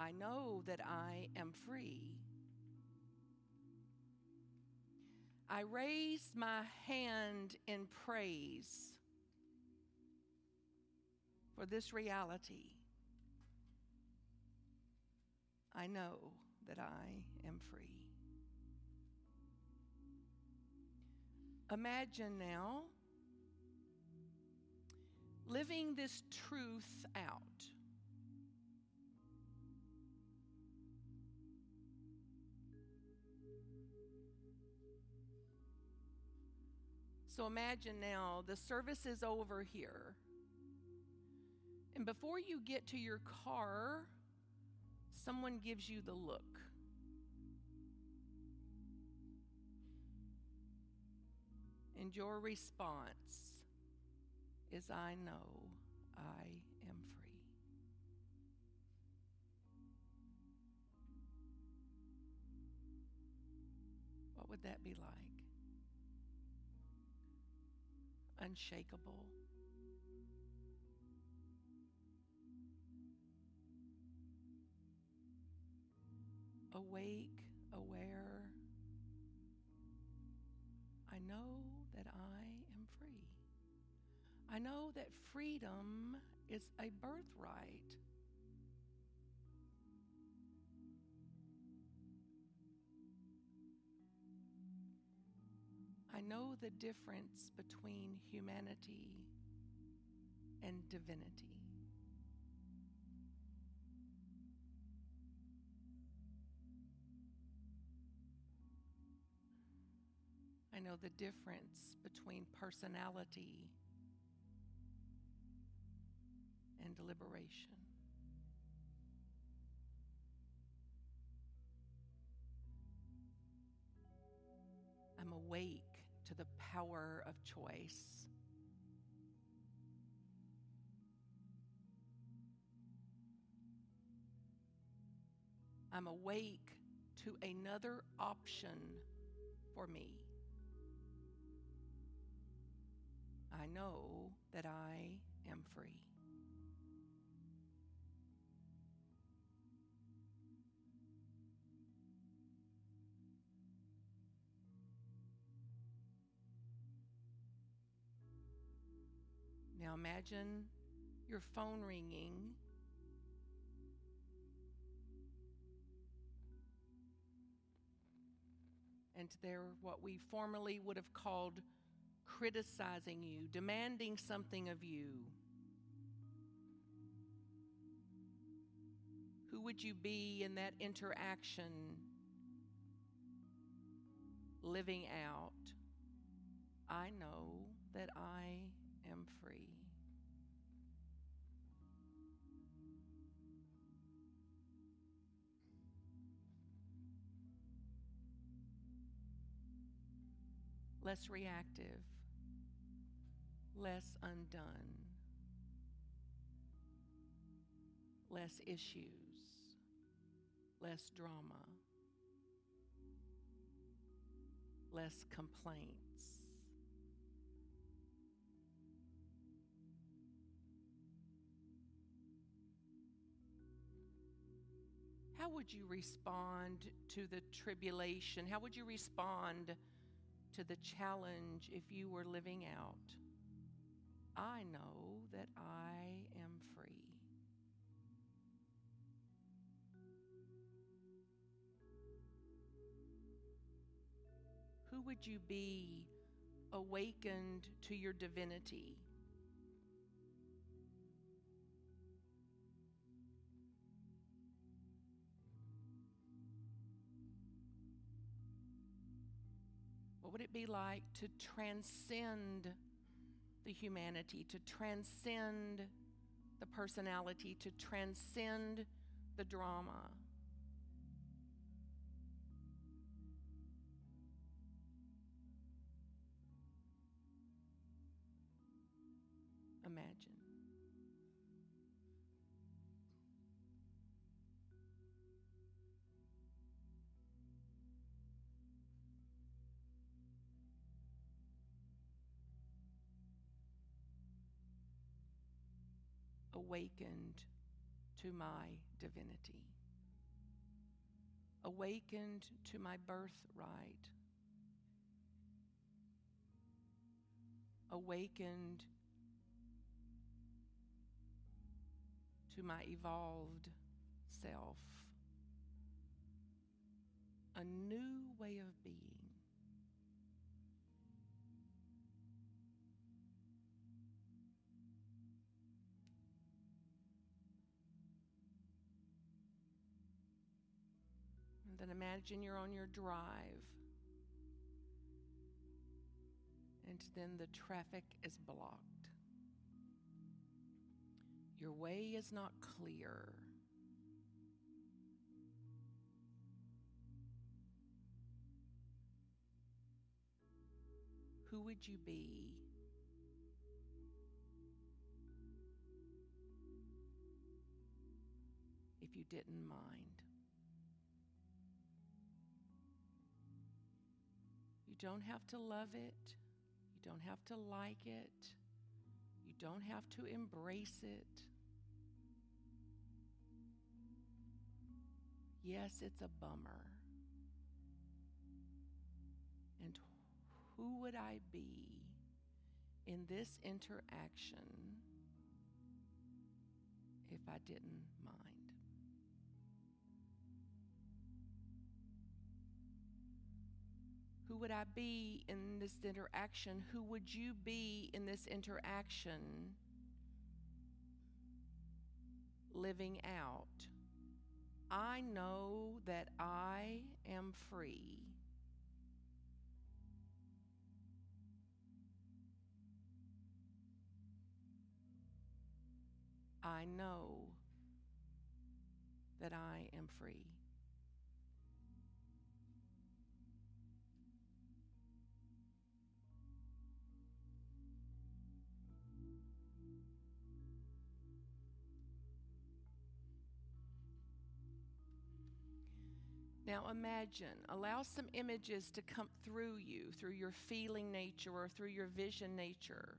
I know that I am free. I raise my hand in praise for this reality. I know that I am free. Imagine now living this truth out. So imagine now the service is over here. And before you get to your car, someone gives you the look. And your response is I know I am free. What would that be like? Unshakable. Awake, aware. I know that I am free. I know that freedom is a birthright. Know the difference between humanity and divinity. I know the difference between personality and deliberation. I'm awake to the power of choice. I'm awake to another option for me. I know that I am free. Now imagine your phone ringing. And they're what we formerly would have called criticizing you, demanding something of you. Who would you be in that interaction living out? I know that I am free. Less reactive, less undone, less issues, less drama, less complaints. How would you respond to the tribulation? How would you respond to the challenge if you were living out? I know that I am free. Who would you be awakened to your divinity? What would it be like to transcend the humanity, to transcend the personality, to transcend the drama? Imagine. Awakened to my divinity. awakened to my birthright, awakened to my evolved self, a new then imagine you're on your drive. And then the traffic is blocked. Your way is not clear. Who would you be? If you didn't mind. Don't have to love it. You don't have to like it. You don't have to embrace it. Yes, it's a bummer. And who would I be in this interaction if I didn't mind? Would I be in this interaction? Who would you be in this interaction living out? I know that I am free. I know that I am free. Now imagine, allow some images to come through you, through your feeling nature or through your vision nature.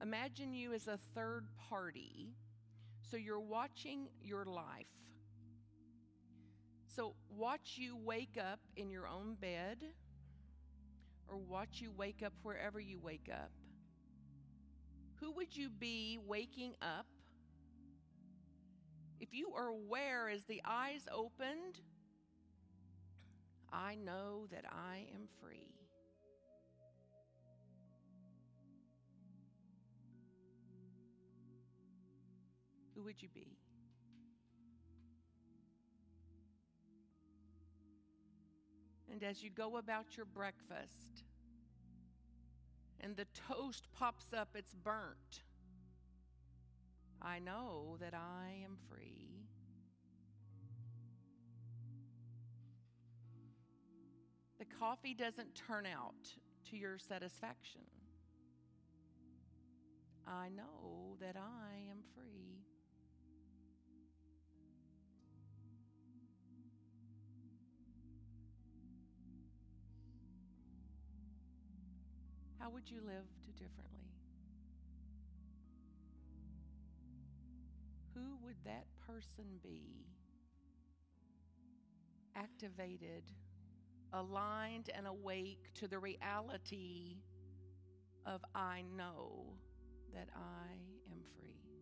Imagine you as a third party. So you're watching your life. So watch you wake up in your own bed or watch you wake up wherever you wake up. Who would you be waking up? If you are aware as the eyes opened, I know that I am free. Who would you be? And as you go about your breakfast and the toast pops up, it's burnt. I know that I am free. The coffee doesn't turn out to your satisfaction. I know that I am free. How would you live differently? Who would that person be activated? Aligned and awake to the reality of I know that I am free.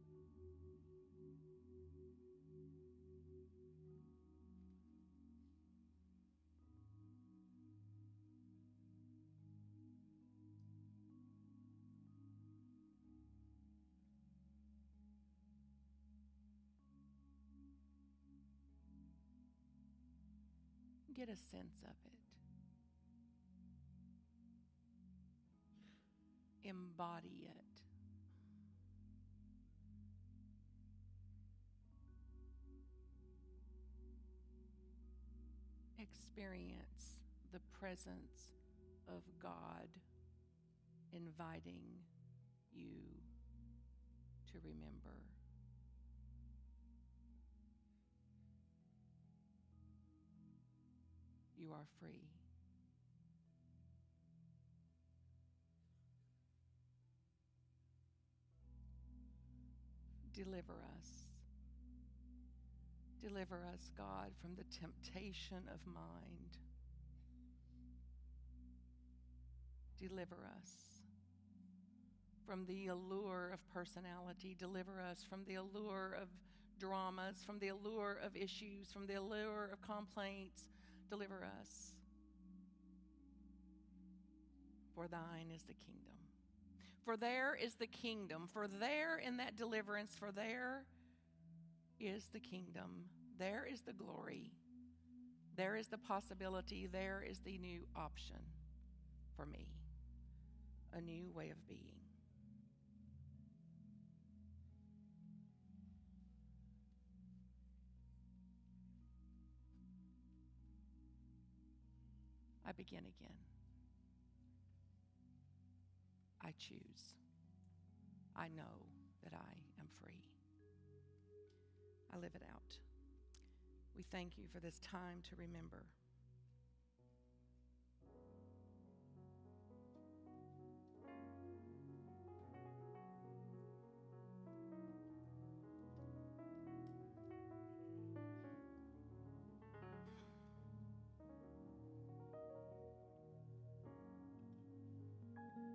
Get a sense of it. embody it. Experience the presence of God inviting you to remember. Are free. deliver us. Deliver us, God, from the temptation of mind. Deliver us from the allure of personality. Deliver us from the allure of dramas, from the allure of issues, from the allure of complaints. Deliver us. For thine is the kingdom. For there is the kingdom. For there in that deliverance, for there is the kingdom. There is the glory. There is the possibility. There is the new option for me. A new way of being. Begin again. I choose. I know that I am free. I live it out. We thank you for this time to remember.